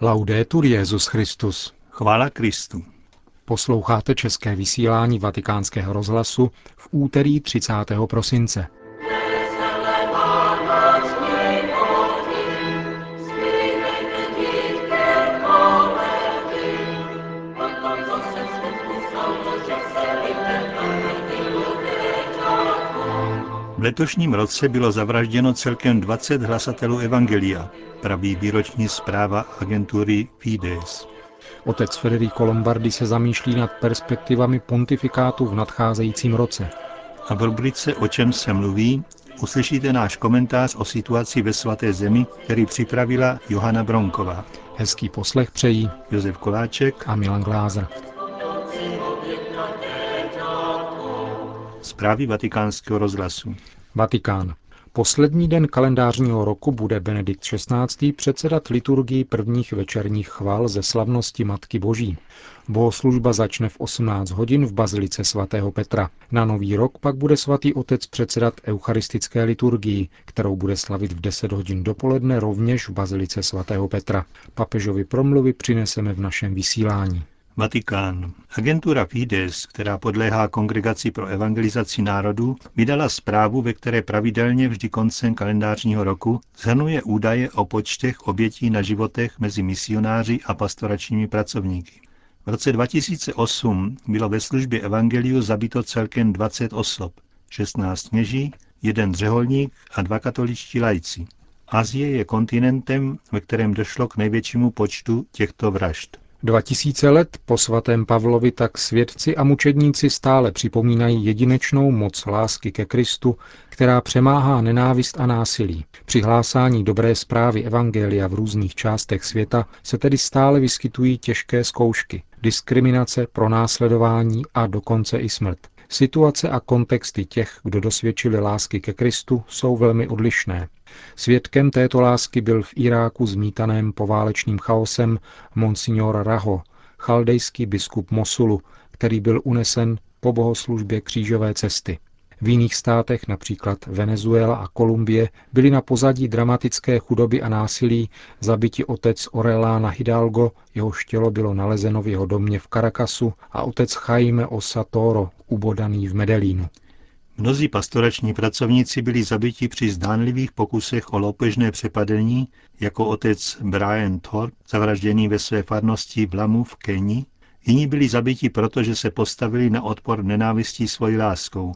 Laudetur Jezus Christus. Chvála Kristu. Posloucháte české vysílání Vatikánského rozhlasu v úterý 30. prosince. V letošním roce bylo zavražděno celkem 20 hlasatelů Evangelia, praví výroční zpráva agentury Fides. Otec Federico Lombardi se zamýšlí nad perspektivami pontifikátu v nadcházejícím roce. A v rubrice O čem se mluví uslyšíte náš komentář o situaci ve svaté zemi, který připravila Johana Bronková. Hezký poslech přejí Josef Koláček a Milan Glázer. Zprávy vatikánského rozhlasu. Vatikán. Poslední den kalendářního roku bude Benedikt XVI. předsedat liturgii prvních večerních chval ze slavnosti Matky Boží. Bohoslužba začne v 18 hodin v Bazilice svatého Petra. Na nový rok pak bude svatý otec předsedat eucharistické liturgii, kterou bude slavit v 10 hodin dopoledne rovněž v Bazilice svatého Petra. Papežovi promluvy přineseme v našem vysílání. Vatikán. Agentura Fides, která podléhá Kongregaci pro evangelizaci národů, vydala zprávu, ve které pravidelně vždy koncem kalendářního roku zhrnuje údaje o počtech obětí na životech mezi misionáři a pastoračními pracovníky. V roce 2008 bylo ve službě evangeliu zabito celkem 20 osob, 16 kněží, jeden dřeholník a dva katoličtí lajci. Azie je kontinentem, ve kterém došlo k největšímu počtu těchto vražd. 2000 let po svatém Pavlovi tak svědci a mučedníci stále připomínají jedinečnou moc lásky ke Kristu, která přemáhá nenávist a násilí. Při hlásání dobré zprávy Evangelia v různých částech světa se tedy stále vyskytují těžké zkoušky, diskriminace, pronásledování a dokonce i smrt. Situace a kontexty těch, kdo dosvědčili lásky ke Kristu, jsou velmi odlišné. Svědkem této lásky byl v Iráku zmítaném poválečným chaosem monsignor Raho, chaldejský biskup Mosulu, který byl unesen po bohoslužbě křížové cesty. V jiných státech, například Venezuela a Kolumbie, byli na pozadí dramatické chudoby a násilí zabiti otec Orelána Hidalgo, jehož tělo bylo nalezeno v jeho domě v Caracasu, a otec Jaime Osa Toro, ubodaný v Medelínu. Mnozí pastorační pracovníci byli zabiti při zdánlivých pokusech o loupežné přepadení, jako otec Brian Thorpe, zavražděný ve své farnosti v Lamu v Keni. Jiní byli zabiti proto, že se postavili na odpor nenávistí svojí láskou.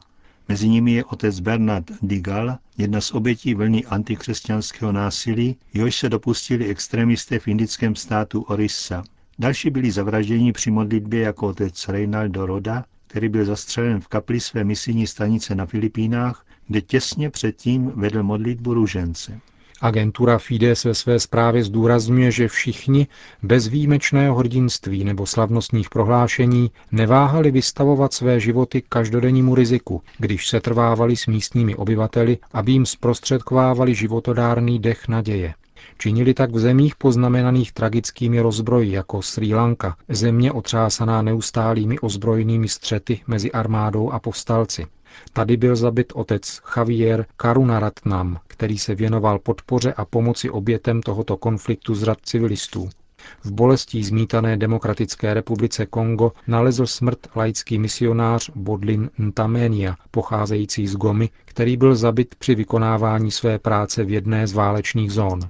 Mezi nimi je otec Bernard Digal, jedna z obětí vlny antikřesťanského násilí, jehož se dopustili extremisté v indickém státu Orissa. Další byli zavražděni při modlitbě jako otec Reynaldo Roda, který byl zastřelen v kapli své misijní stanice na Filipínách, kde těsně předtím vedl modlitbu růžence. Agentura Fides ve své zprávě zdůrazňuje, že všichni bez výjimečného hrdinství nebo slavnostních prohlášení neváhali vystavovat své životy každodennímu riziku, když se trvávali s místními obyvateli, aby jim zprostředkovávali životodárný dech naděje. Činili tak v zemích poznamenaných tragickými rozbroji jako Sri Lanka, země otřásaná neustálými ozbrojenými střety mezi armádou a povstalci. Tady byl zabit otec Javier Karunaratnam, který se věnoval podpoře a pomoci obětem tohoto konfliktu z rad civilistů. V bolestí zmítané Demokratické republice Kongo nalezl smrt laický misionář Bodlin Ntamenia, pocházející z Gomy, který byl zabit při vykonávání své práce v jedné z válečných zón.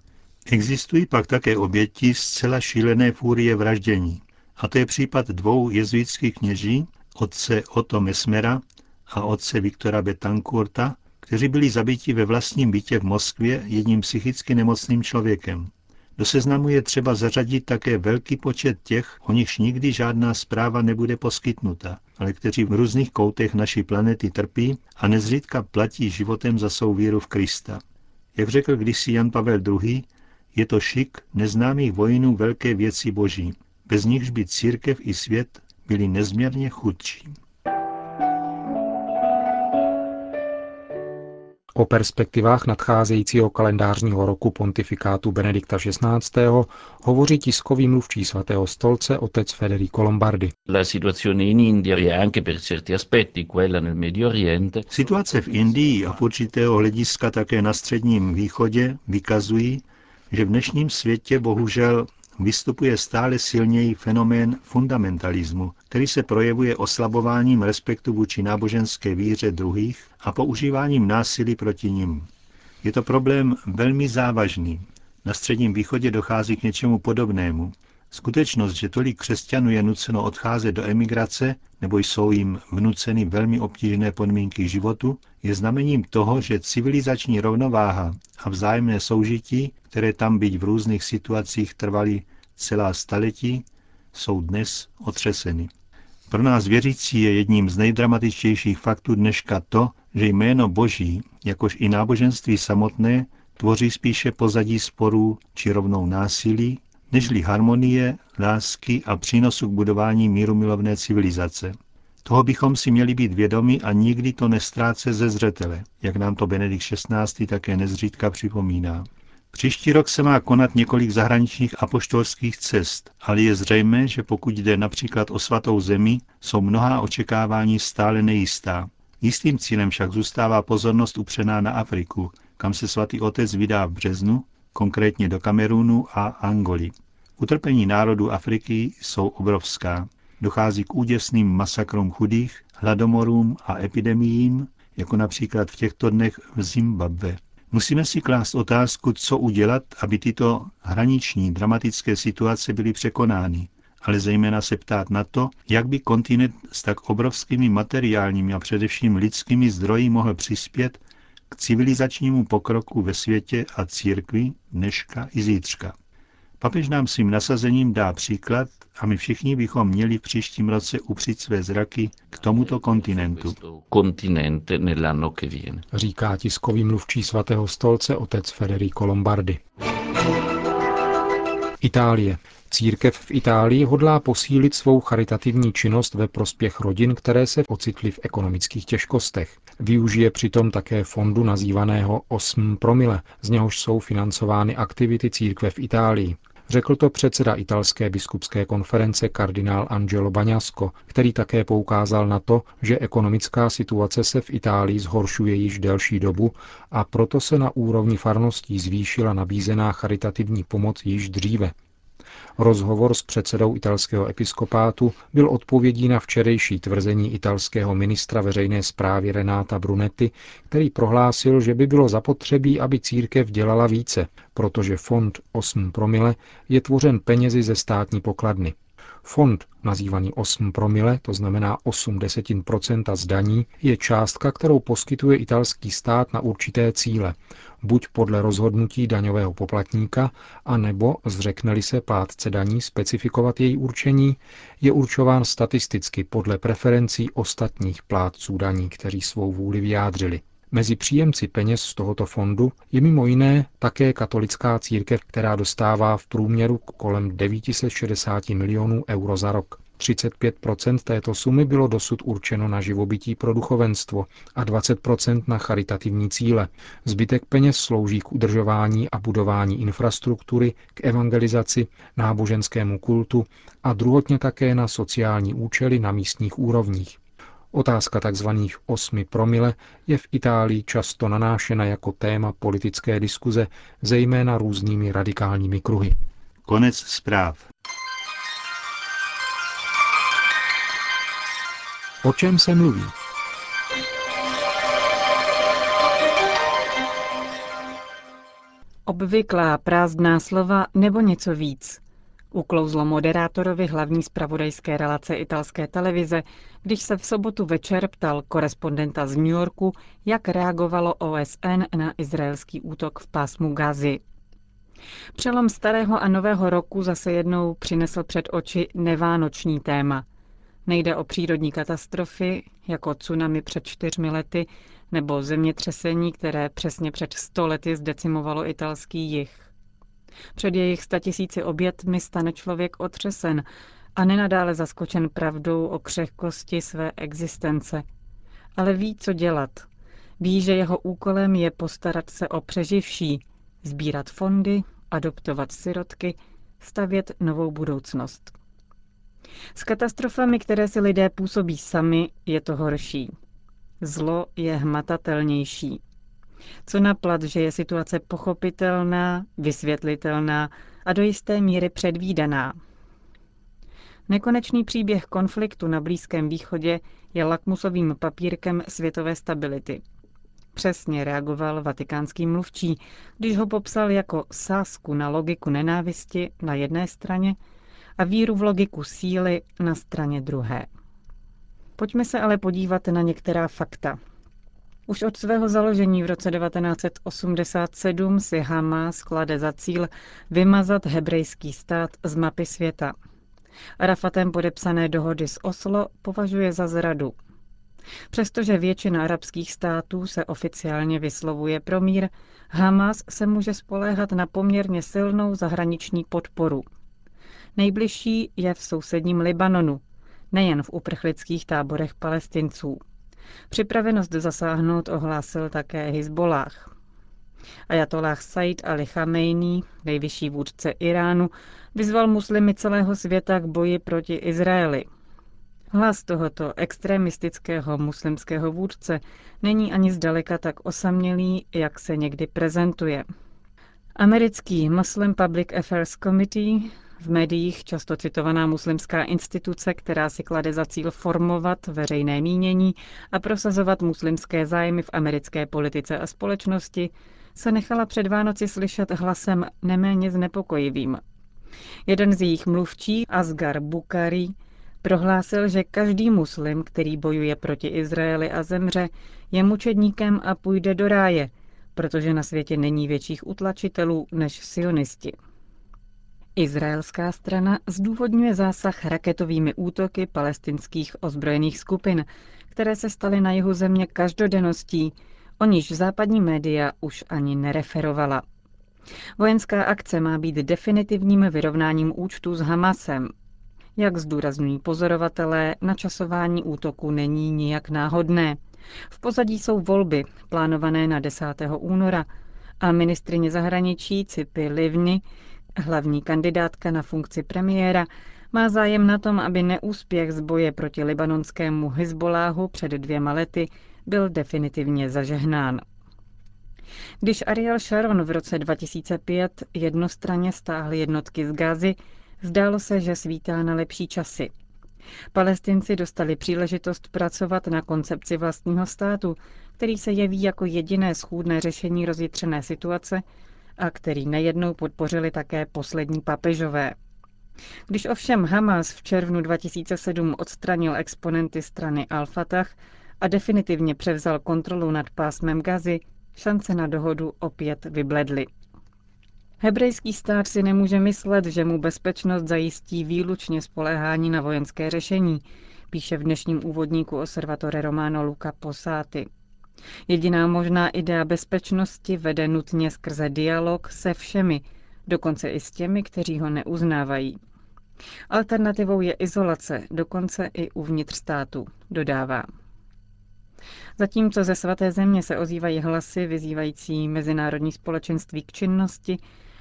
Existují pak také oběti zcela šílené fúrie vraždění. A to je případ dvou jezuitských kněží, otce Otto Mesmera a otce Viktora Betancourta, kteří byli zabiti ve vlastním bytě v Moskvě jedním psychicky nemocným člověkem. Do seznamu je třeba zařadit také velký počet těch, o nichž nikdy žádná zpráva nebude poskytnuta, ale kteří v různých koutech naší planety trpí a nezřídka platí životem za svou víru v Krista. Jak řekl kdysi Jan Pavel II., je to šik neznámých vojinů velké věci boží, bez nichž by církev i svět byli nezměrně chudší. O perspektivách nadcházejícího kalendářního roku pontifikátu Benedikta XVI. hovoří tiskový mluvčí svatého stolce otec Federico Lombardi. Situace v Indii a v určitého hlediska také na středním východě vykazují, že v dnešním světě bohužel vystupuje stále silněji fenomén fundamentalismu, který se projevuje oslabováním respektu vůči náboženské víře druhých a používáním násilí proti nim. Je to problém velmi závažný. Na Středním východě dochází k něčemu podobnému. Skutečnost, že tolik křesťanů je nuceno odcházet do emigrace nebo jsou jim vnuceny velmi obtížné podmínky životu, je znamením toho, že civilizační rovnováha a vzájemné soužití, které tam byť v různých situacích trvaly celá staletí, jsou dnes otřeseny. Pro nás věřící je jedním z nejdramatičtějších faktů dneška to, že jméno Boží, jakož i náboženství samotné, tvoří spíše pozadí sporů či rovnou násilí, nežli harmonie, lásky a přínosu k budování míru milovné civilizace. Toho bychom si měli být vědomi a nikdy to nestráce ze zřetele, jak nám to Benedikt XVI. také nezřídka připomíná. Příští rok se má konat několik zahraničních apoštolských cest, ale je zřejmé, že pokud jde například o svatou zemi, jsou mnohá očekávání stále nejistá. Jistým cílem však zůstává pozornost upřená na Afriku, kam se svatý otec vydá v březnu, konkrétně do Kamerunu a Angoly. Utrpení národů Afriky jsou obrovská. Dochází k úděsným masakrům chudých, hladomorům a epidemiím, jako například v těchto dnech v Zimbabve. Musíme si klást otázku, co udělat, aby tyto hraniční dramatické situace byly překonány, ale zejména se ptát na to, jak by kontinent s tak obrovskými materiálními a především lidskými zdroji mohl přispět k civilizačnímu pokroku ve světě a církvi dneška i zítřka. Papež nám svým nasazením dá příklad a my všichni bychom měli v příštím roce upřít své zraky k tomuto kontinentu. Říká tiskový mluvčí svatého stolce otec Federico Lombardi. Itálie. Církev v Itálii hodlá posílit svou charitativní činnost ve prospěch rodin, které se ocitly v ekonomických těžkostech. Využije přitom také fondu nazývaného 8 promile, z něhož jsou financovány aktivity církve v Itálii. Řekl to předseda italské biskupské konference kardinál Angelo Baňasko, který také poukázal na to, že ekonomická situace se v Itálii zhoršuje již delší dobu a proto se na úrovni farností zvýšila nabízená charitativní pomoc již dříve. Rozhovor s předsedou italského episkopátu byl odpovědí na včerejší tvrzení italského ministra veřejné zprávy Renáta Brunetti, který prohlásil, že by bylo zapotřebí, aby církev dělala více, protože fond 8 promile je tvořen penězi ze státní pokladny. Fond, nazývaný 8 promile, to znamená 8 desetin procenta zdaní, je částka, kterou poskytuje italský stát na určité cíle, buď podle rozhodnutí daňového poplatníka, anebo, zřekneli se plátce daní specifikovat její určení, je určován statisticky podle preferencí ostatních plátců daní, kteří svou vůli vyjádřili. Mezi příjemci peněz z tohoto fondu je mimo jiné také katolická církev, která dostává v průměru kolem 960 milionů euro za rok. 35% této sumy bylo dosud určeno na živobytí pro duchovenstvo a 20% na charitativní cíle. Zbytek peněz slouží k udržování a budování infrastruktury, k evangelizaci, náboženskému kultu a druhotně také na sociální účely na místních úrovních. Otázka tzv. osmi promile je v Itálii často nanášena jako téma politické diskuze, zejména různými radikálními kruhy. Konec zpráv. O čem se mluví? Obvyklá prázdná slova nebo něco víc. Uklouzlo moderátorovi hlavní zpravodajské relace italské televize, když se v sobotu večer ptal korespondenta z New Yorku, jak reagovalo OSN na izraelský útok v pásmu Gazy. Přelom starého a nového roku zase jednou přinesl před oči nevánoční téma. Nejde o přírodní katastrofy, jako tsunami před čtyřmi lety, nebo zemětřesení, které přesně před sto lety zdecimovalo italský jih. Před jejich statisíci obětmi stane člověk otřesen a nenadále zaskočen pravdou o křehkosti své existence. Ale ví, co dělat. Ví, že jeho úkolem je postarat se o přeživší, sbírat fondy, adoptovat sirotky, stavět novou budoucnost. S katastrofami, které si lidé působí sami, je to horší. Zlo je hmatatelnější. Co naplat, že je situace pochopitelná, vysvětlitelná a do jisté míry předvídaná. Nekonečný příběh konfliktu na Blízkém východě je lakmusovým papírkem světové stability. Přesně reagoval vatikánský mluvčí, když ho popsal jako sásku na logiku nenávisti na jedné straně a víru v logiku síly na straně druhé. Pojďme se ale podívat na některá fakta. Už od svého založení v roce 1987 si Hamas klade za cíl vymazat hebrejský stát z mapy světa. Arafatem podepsané dohody z Oslo považuje za zradu. Přestože většina arabských států se oficiálně vyslovuje pro mír, Hamas se může spoléhat na poměrně silnou zahraniční podporu. Nejbližší je v sousedním Libanonu, nejen v uprchlických táborech palestinců. Připravenost zasáhnout ohlásil také Hezbollah. Ajatollah Said Ali Khamenei, nejvyšší vůdce Iránu, vyzval muslimy celého světa k boji proti Izraeli. Hlas tohoto extremistického muslimského vůdce není ani zdaleka tak osamělý, jak se někdy prezentuje. Americký Muslim Public Affairs Committee v médiích často citovaná muslimská instituce, která si klade za cíl formovat veřejné mínění a prosazovat muslimské zájmy v americké politice a společnosti, se nechala před Vánoci slyšet hlasem neméně znepokojivým. Jeden z jejich mluvčí, Asgar Bukhari, prohlásil, že každý muslim, který bojuje proti Izraeli a zemře, je mučedníkem a půjde do ráje, protože na světě není větších utlačitelů než sionisti. Izraelská strana zdůvodňuje zásah raketovými útoky palestinských ozbrojených skupin, které se staly na jihu země každodenností, o níž západní média už ani nereferovala. Vojenská akce má být definitivním vyrovnáním účtu s Hamasem. Jak zdůrazňují pozorovatelé, načasování útoku není nijak náhodné. V pozadí jsou volby, plánované na 10. února, a ministrině zahraničí Cipy Livny Hlavní kandidátka na funkci premiéra má zájem na tom, aby neúspěch z boje proti libanonskému Hezboláhu před dvěma lety byl definitivně zažehnán. Když Ariel Sharon v roce 2005 jednostranně stáhl jednotky z Gázy, zdálo se, že svítá na lepší časy. Palestinci dostali příležitost pracovat na koncepci vlastního státu, který se jeví jako jediné schůdné řešení rozjitřené situace a který nejednou podpořili také poslední papežové. Když ovšem Hamas v červnu 2007 odstranil exponenty strany Al-Fatah a definitivně převzal kontrolu nad pásmem Gazy, šance na dohodu opět vybledly. Hebrejský stát si nemůže myslet, že mu bezpečnost zajistí výlučně spoléhání na vojenské řešení, píše v dnešním úvodníku observatore Romano Luca Posati. Jediná možná idea bezpečnosti vede nutně skrze dialog se všemi, dokonce i s těmi, kteří ho neuznávají. Alternativou je izolace, dokonce i uvnitř státu, dodává. Zatímco ze svaté země se ozývají hlasy vyzývající mezinárodní společenství k činnosti,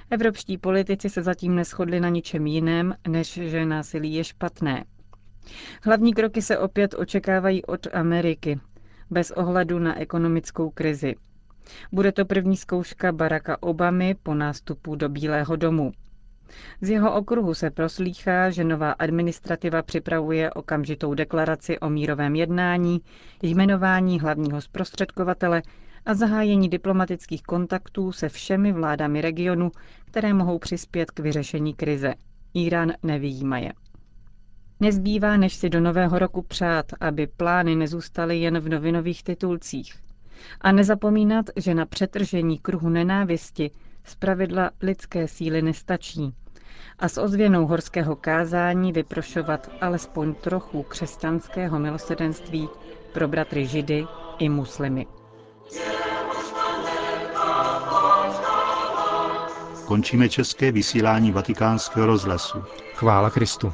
evropští politici se zatím neschodli na ničem jiném, než že násilí je špatné. Hlavní kroky se opět očekávají od Ameriky, bez ohledu na ekonomickou krizi. Bude to první zkouška Baracka Obamy po nástupu do Bílého domu. Z jeho okruhu se proslýchá, že nová administrativa připravuje okamžitou deklaraci o mírovém jednání, jmenování hlavního zprostředkovatele a zahájení diplomatických kontaktů se všemi vládami regionu, které mohou přispět k vyřešení krize. Irán nevýjímaje. Nezbývá, než si do nového roku přát, aby plány nezůstaly jen v novinových titulcích. A nezapomínat, že na přetržení kruhu nenávisti pravidla lidské síly nestačí. A s ozvěnou horského kázání vyprošovat alespoň trochu křesťanského milosedenství pro bratry židy i muslimy. Končíme české vysílání vatikánského rozhlasu. Chvála Kristu.